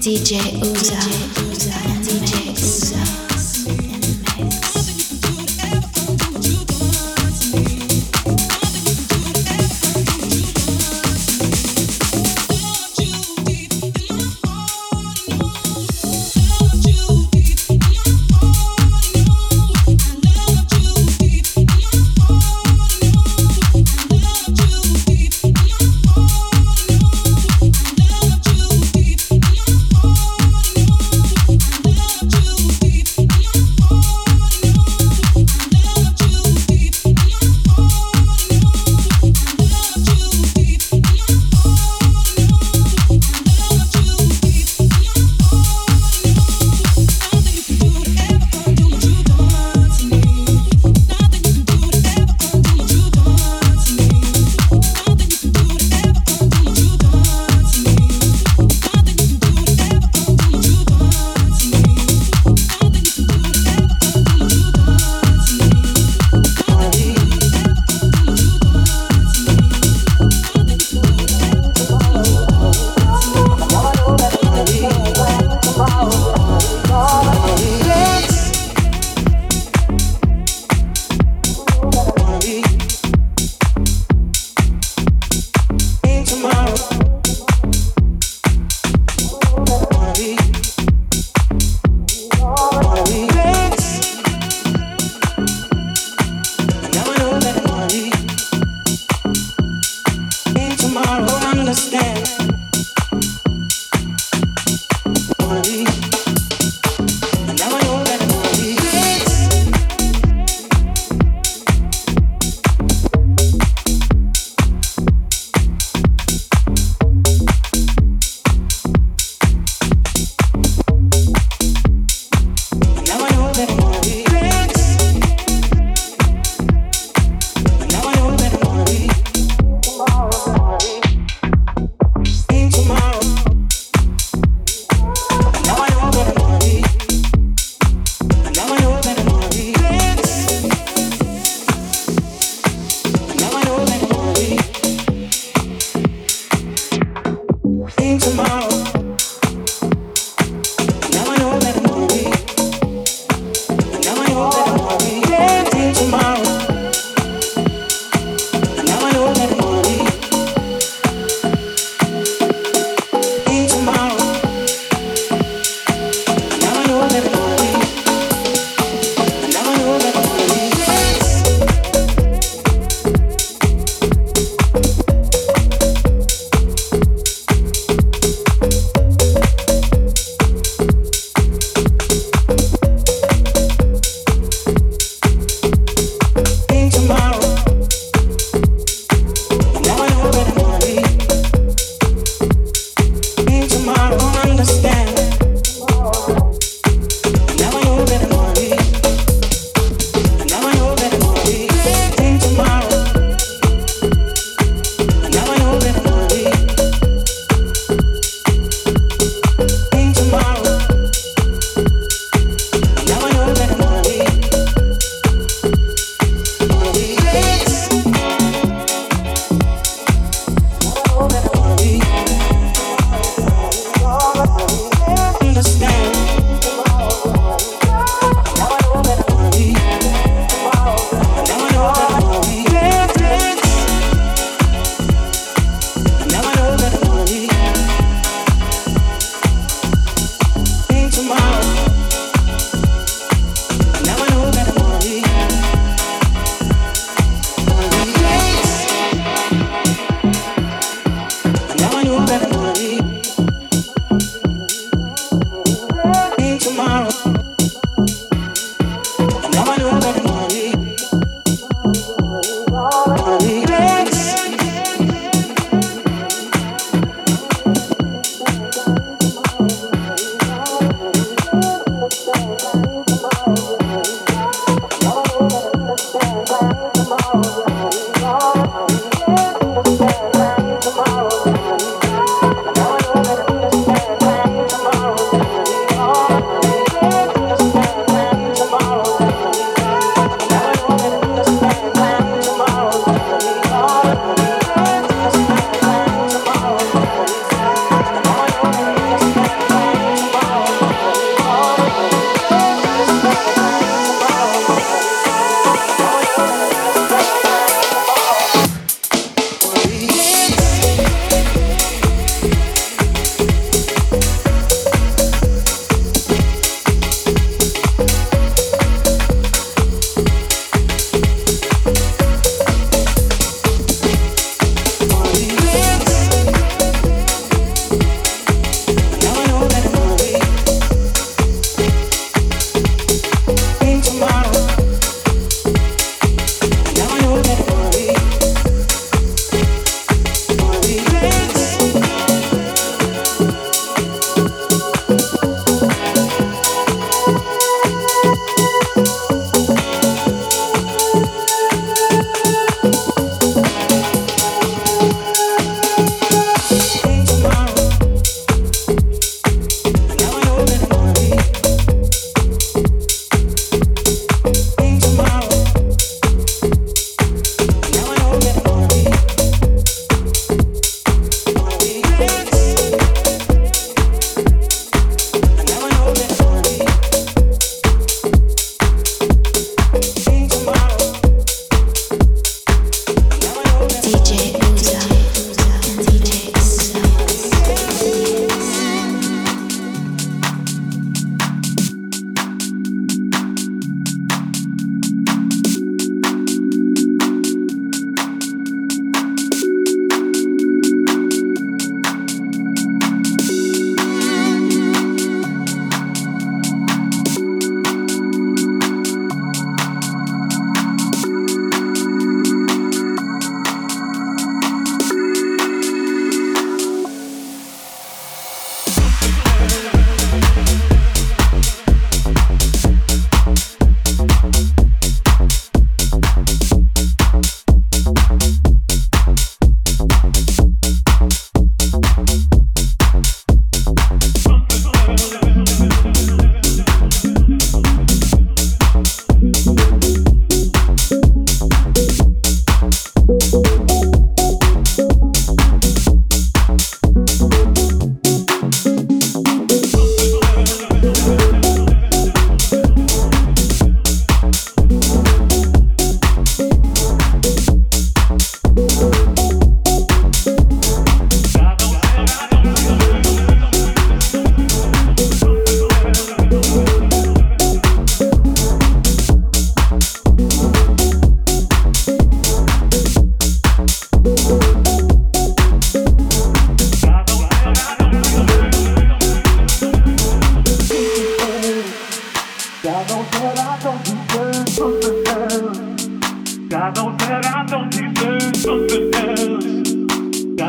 DJ UZO. DJ UZO.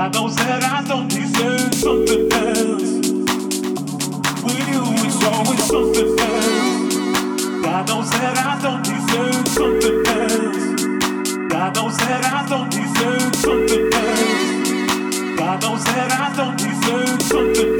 I know that I don't deserve something else. With you, it's always something else. I know that I don't deserve something else. God knows that I don't deserve something else. God knows that I don't deserve something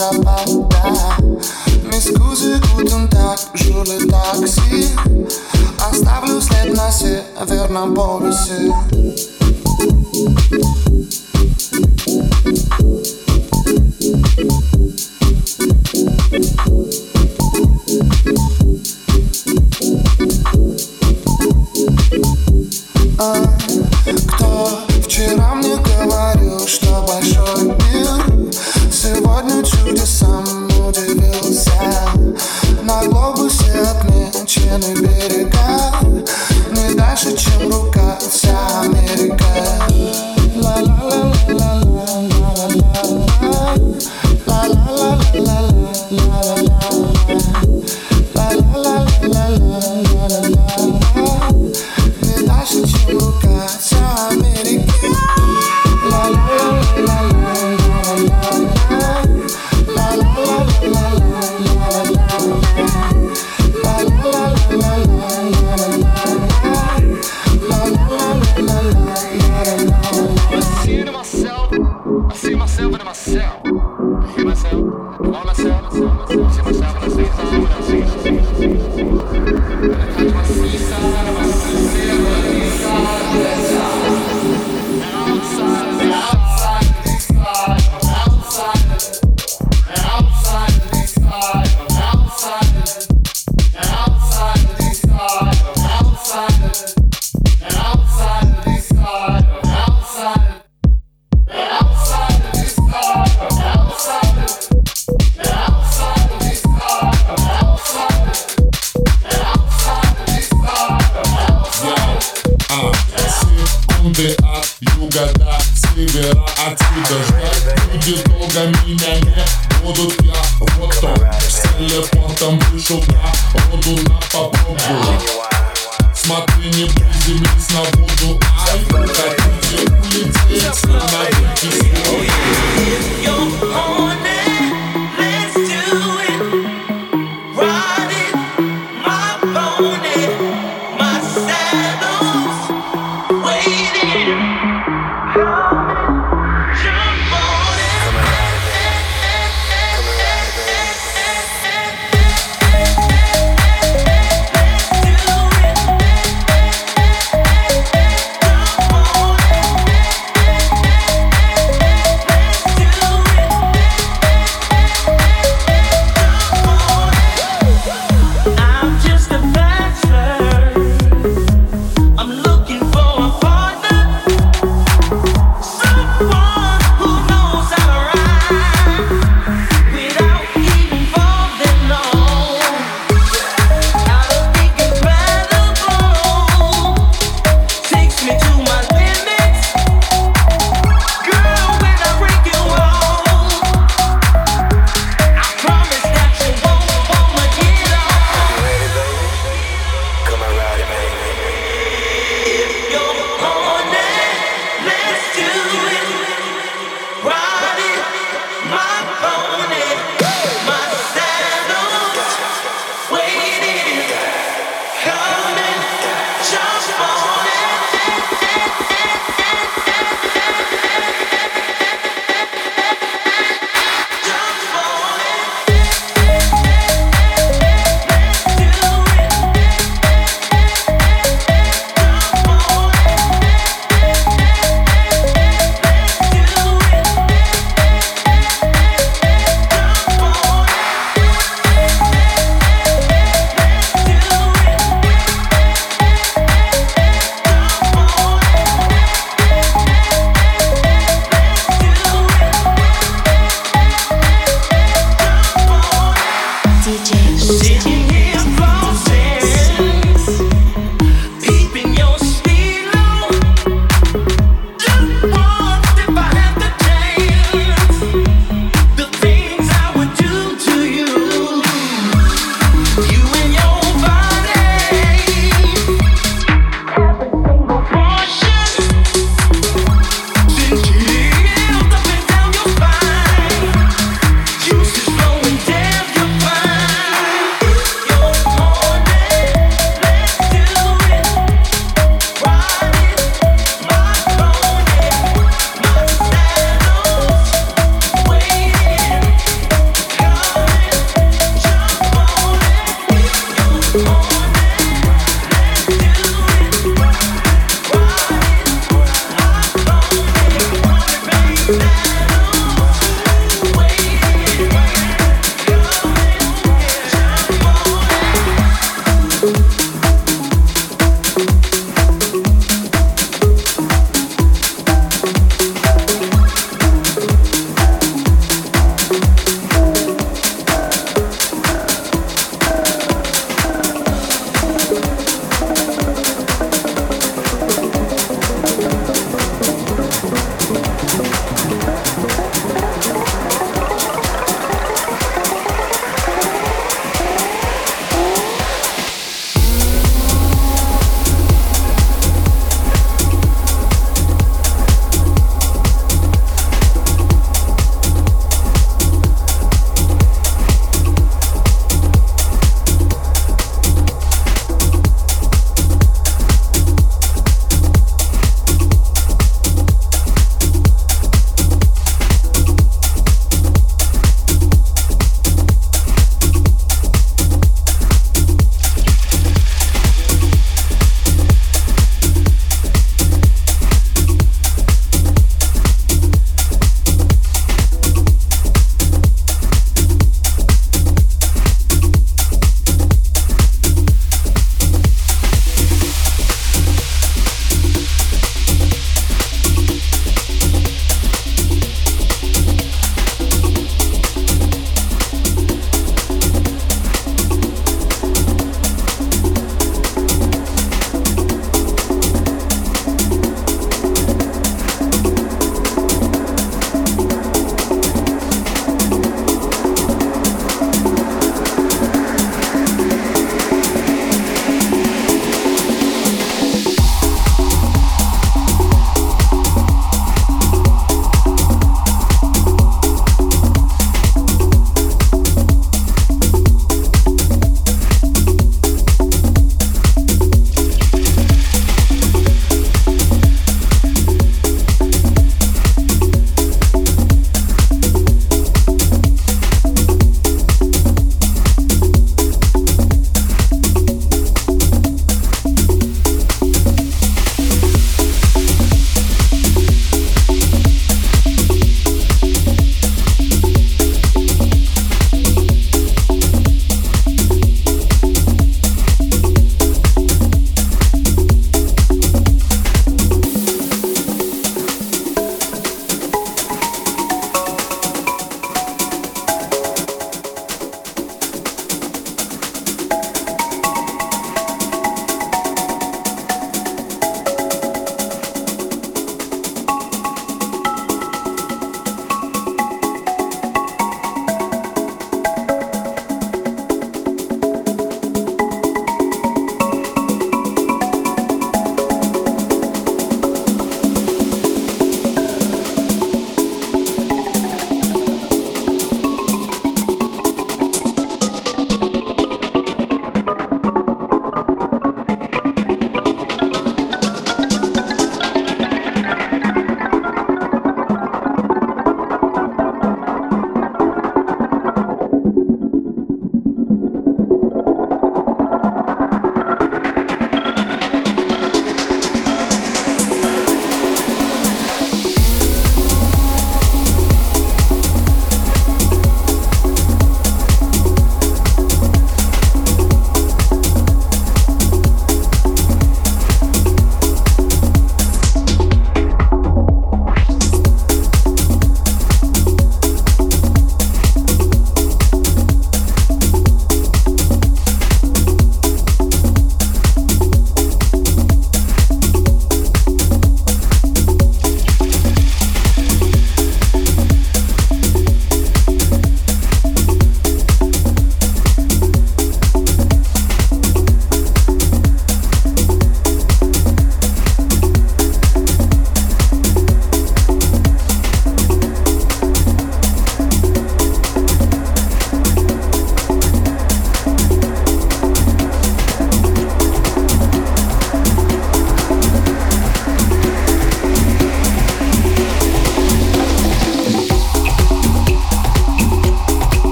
работа Ми скузи гутен так, жуле такси Оставлю след на север на полюсе Thank you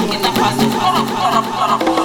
In the past.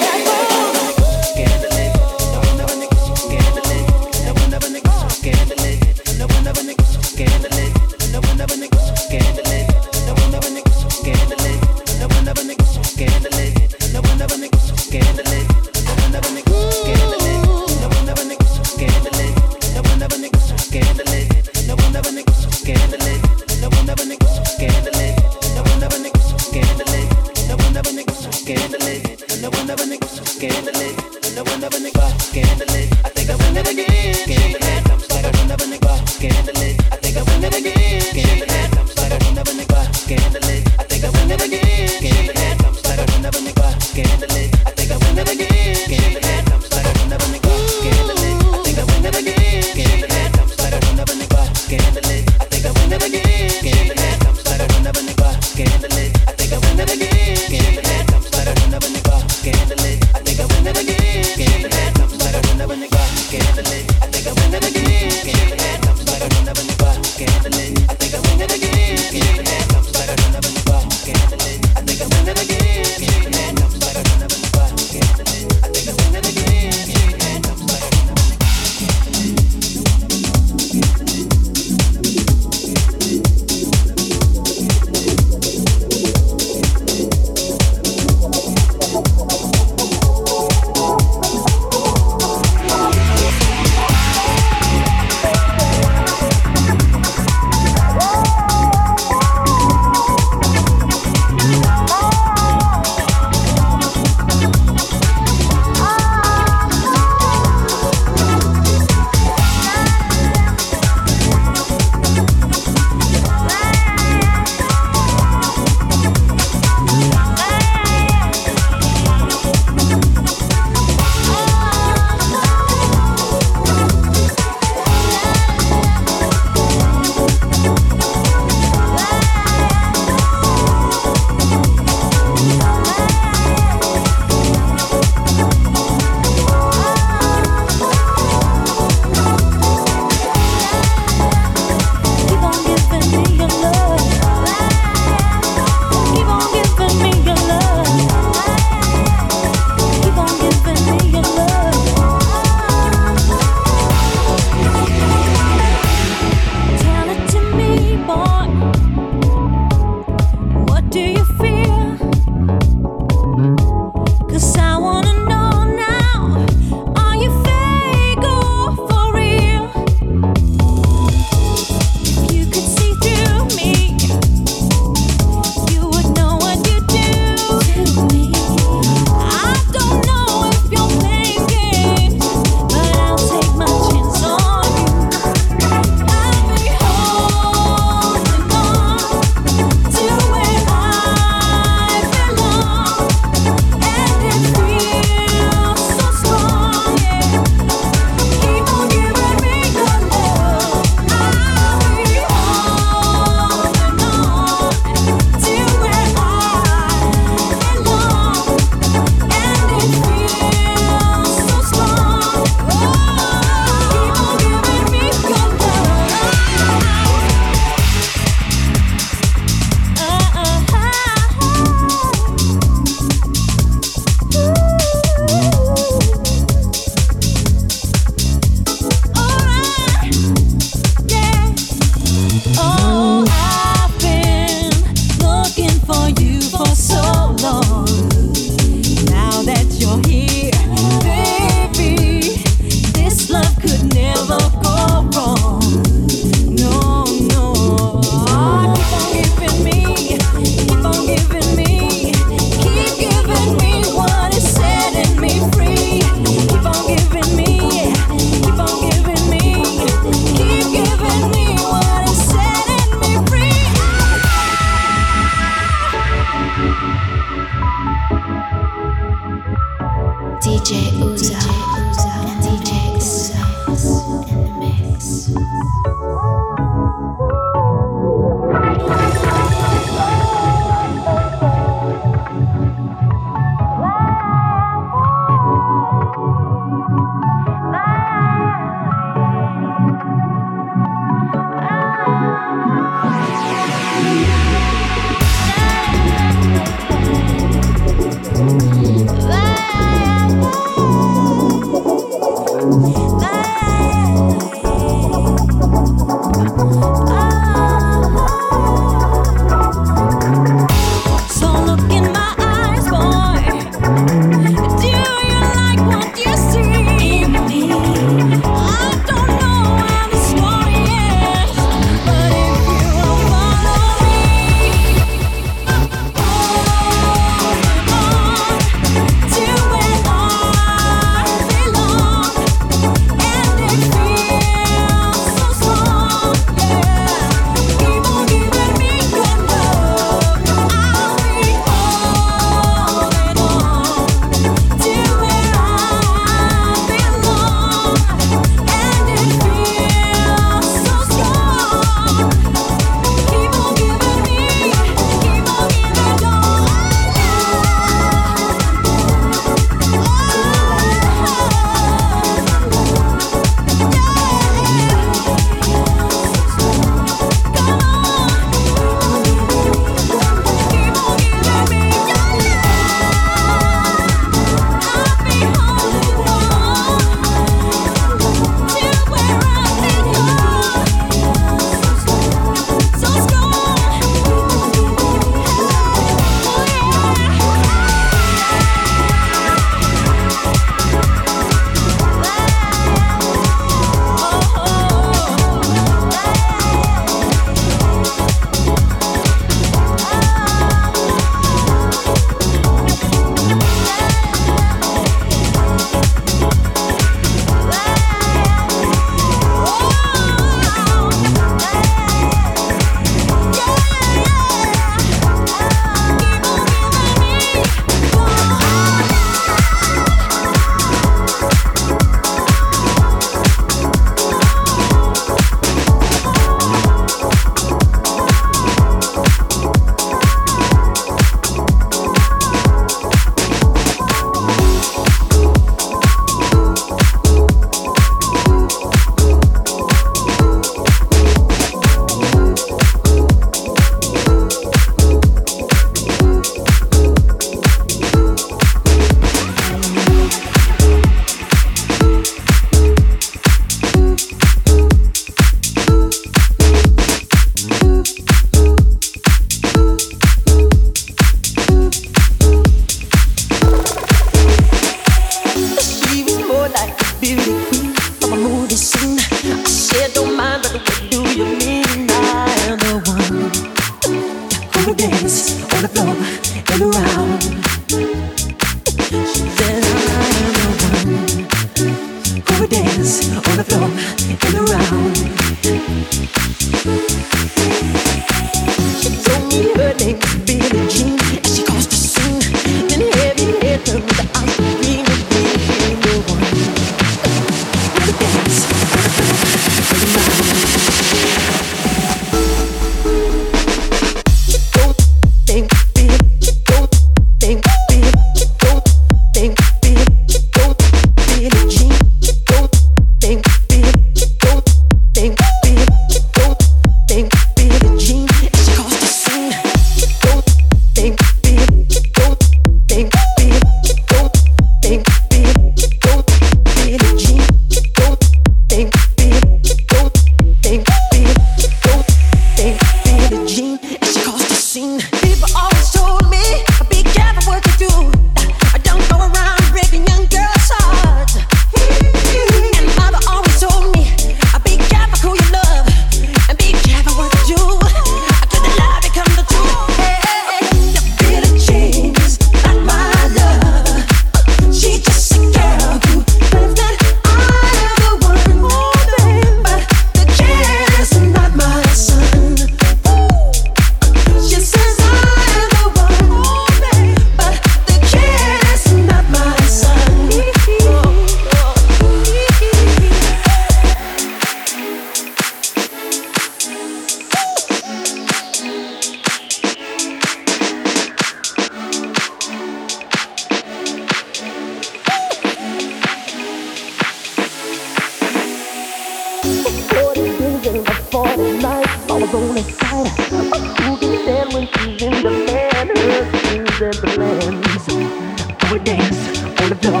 circle. I dance on the floor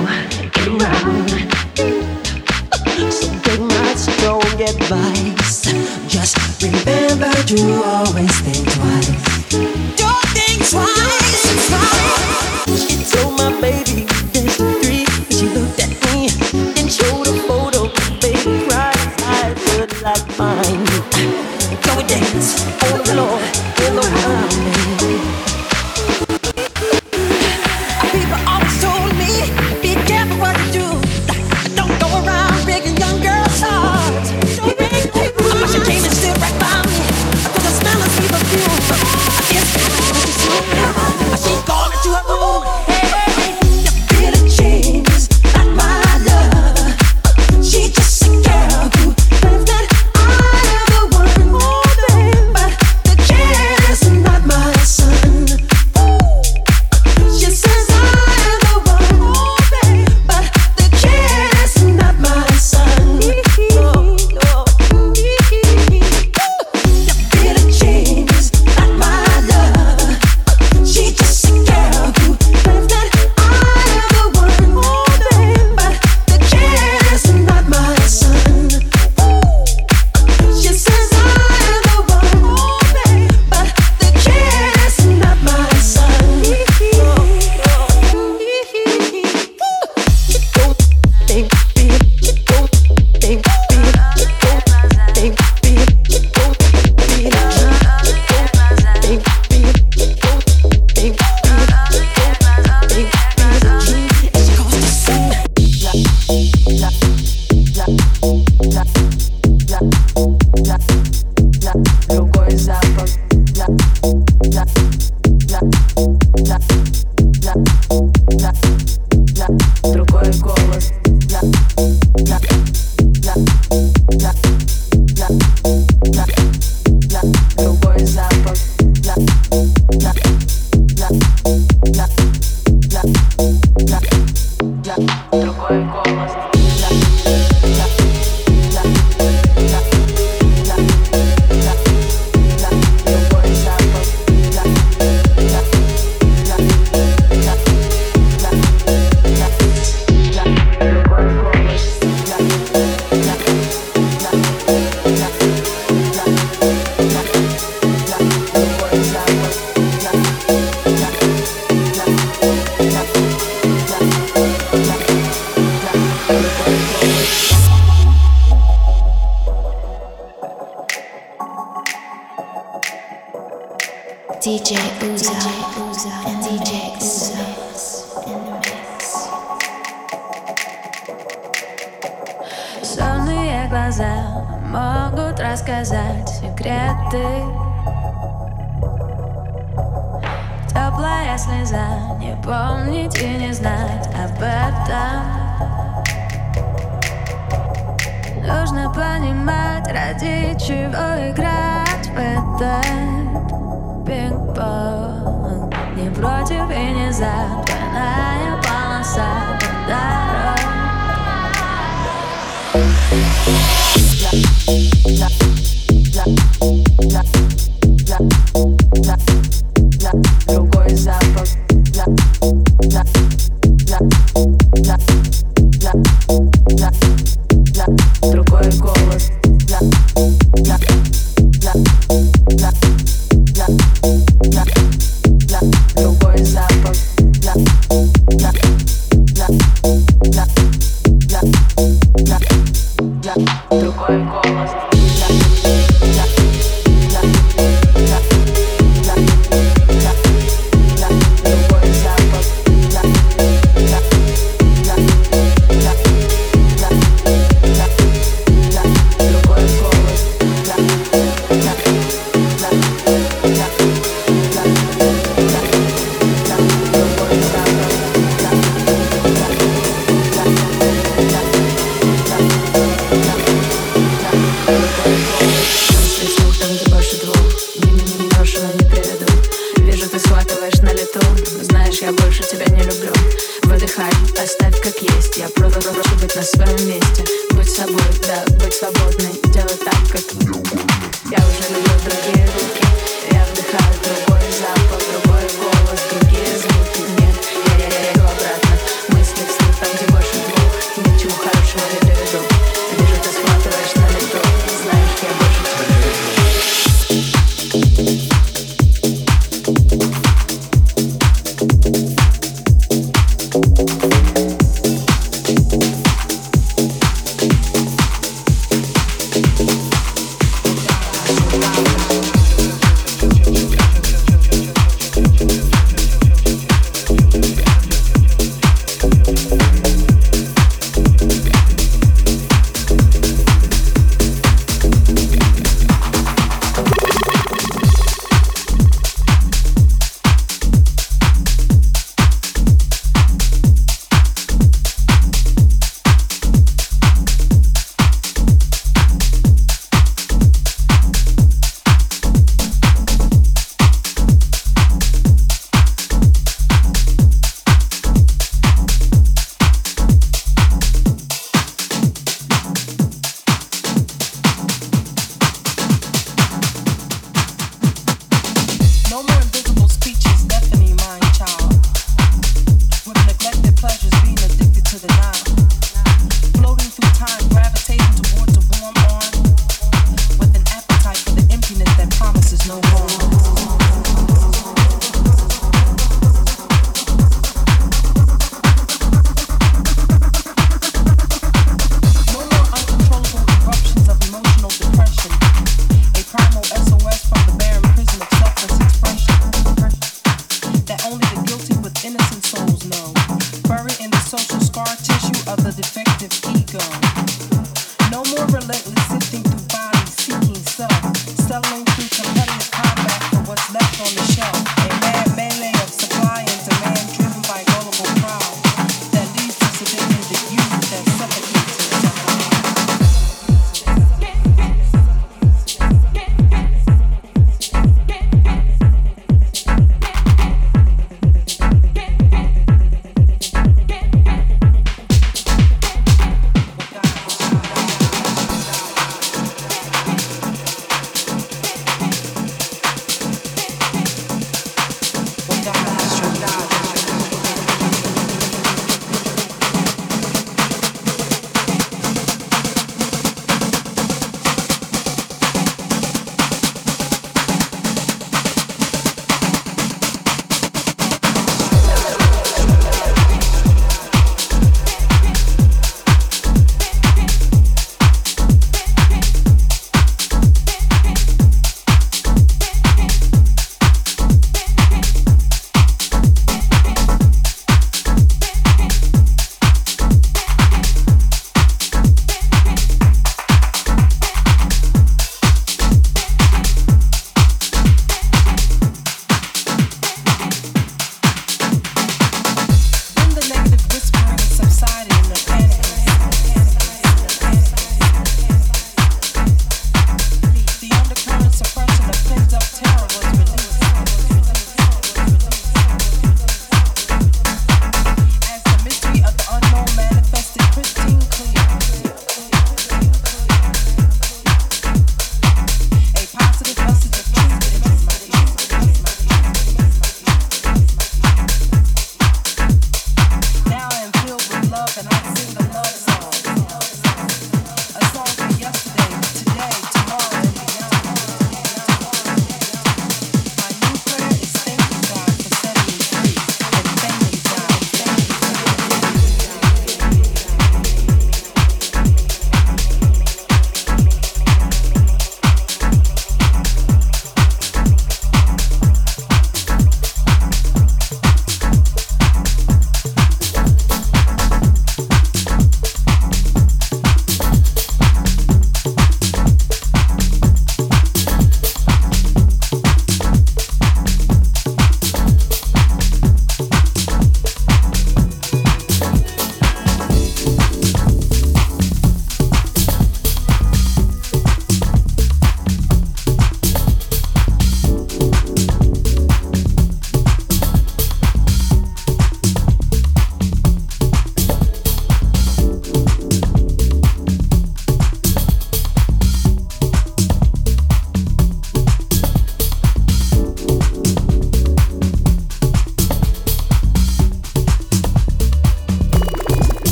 get around. So take my advice. Just remember to always.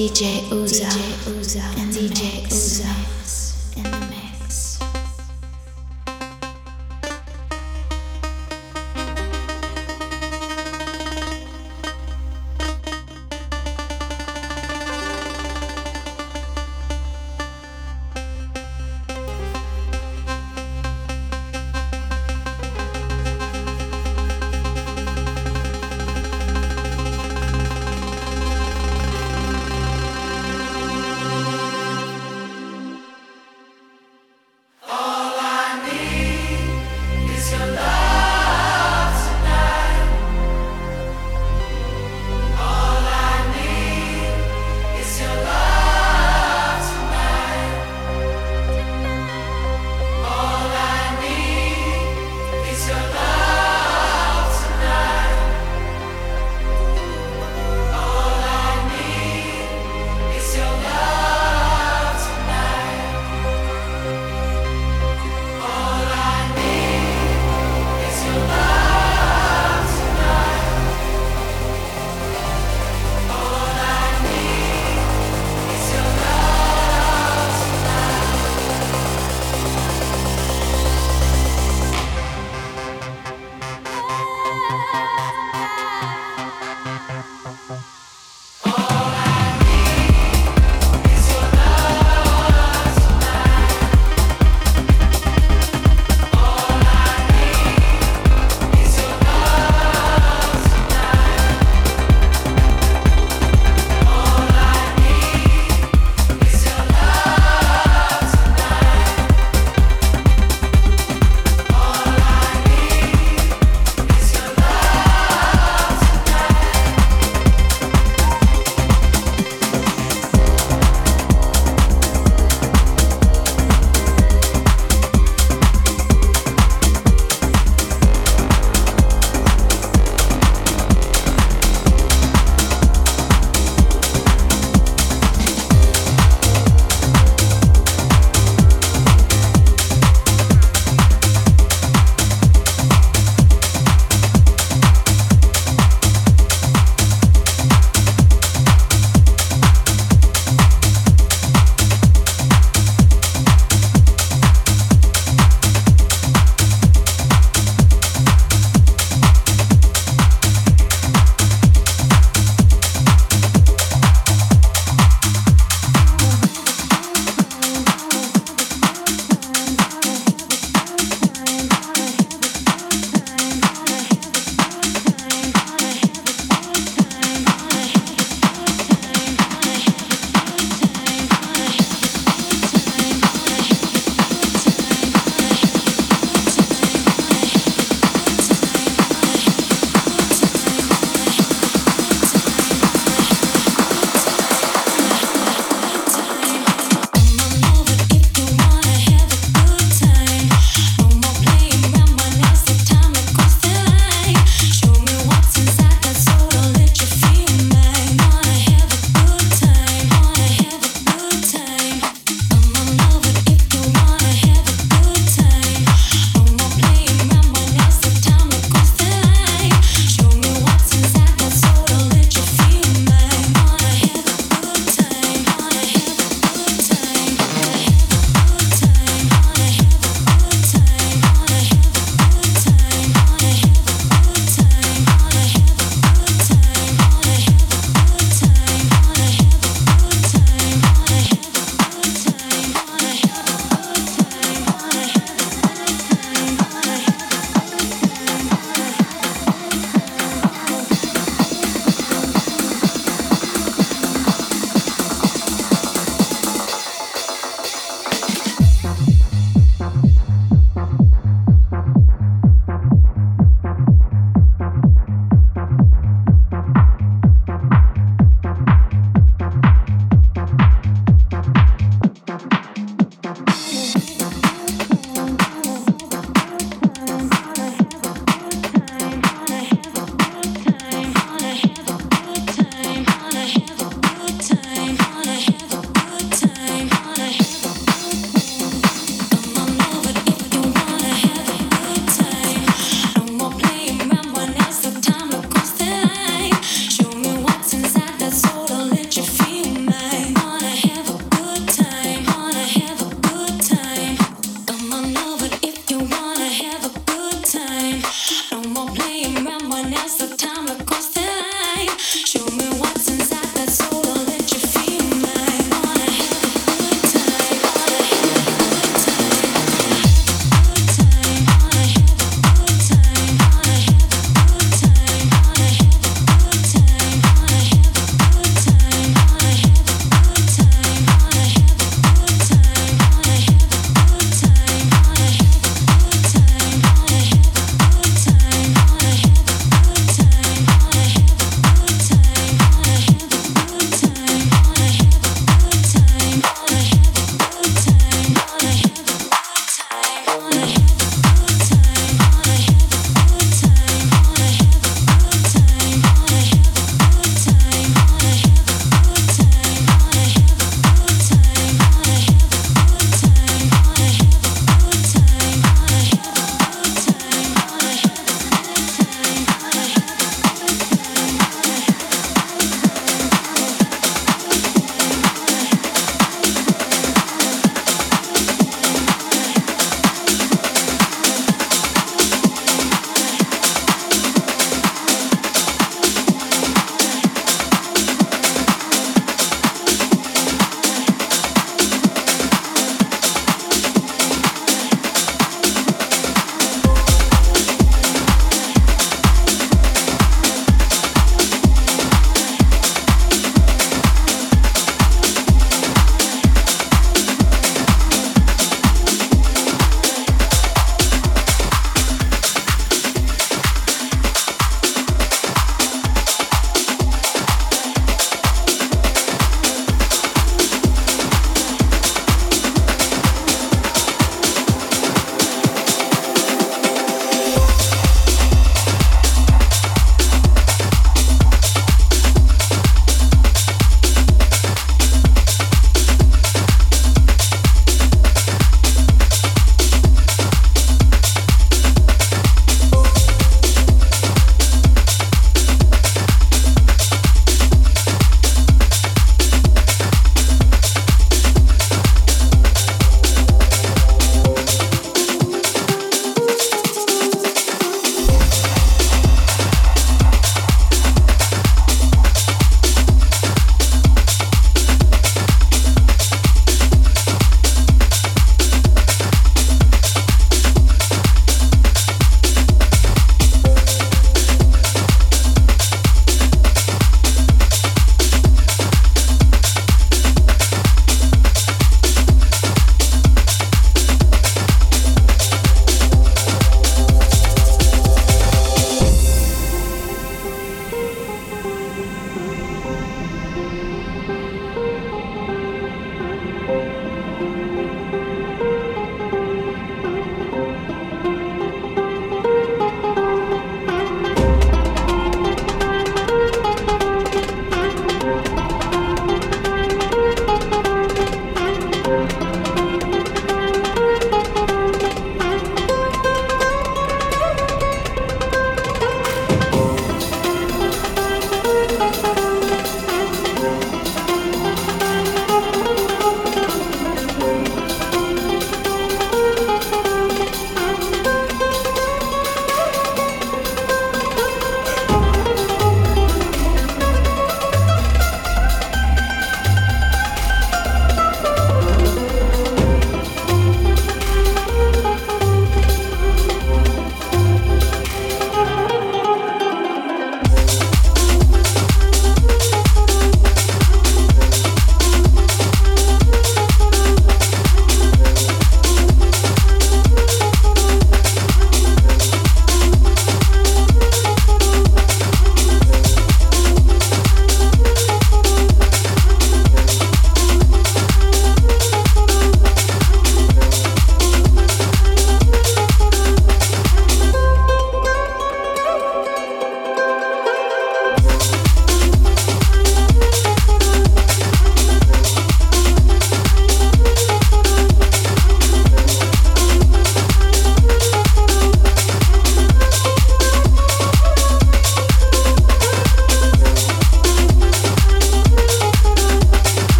DJ UZO, DJ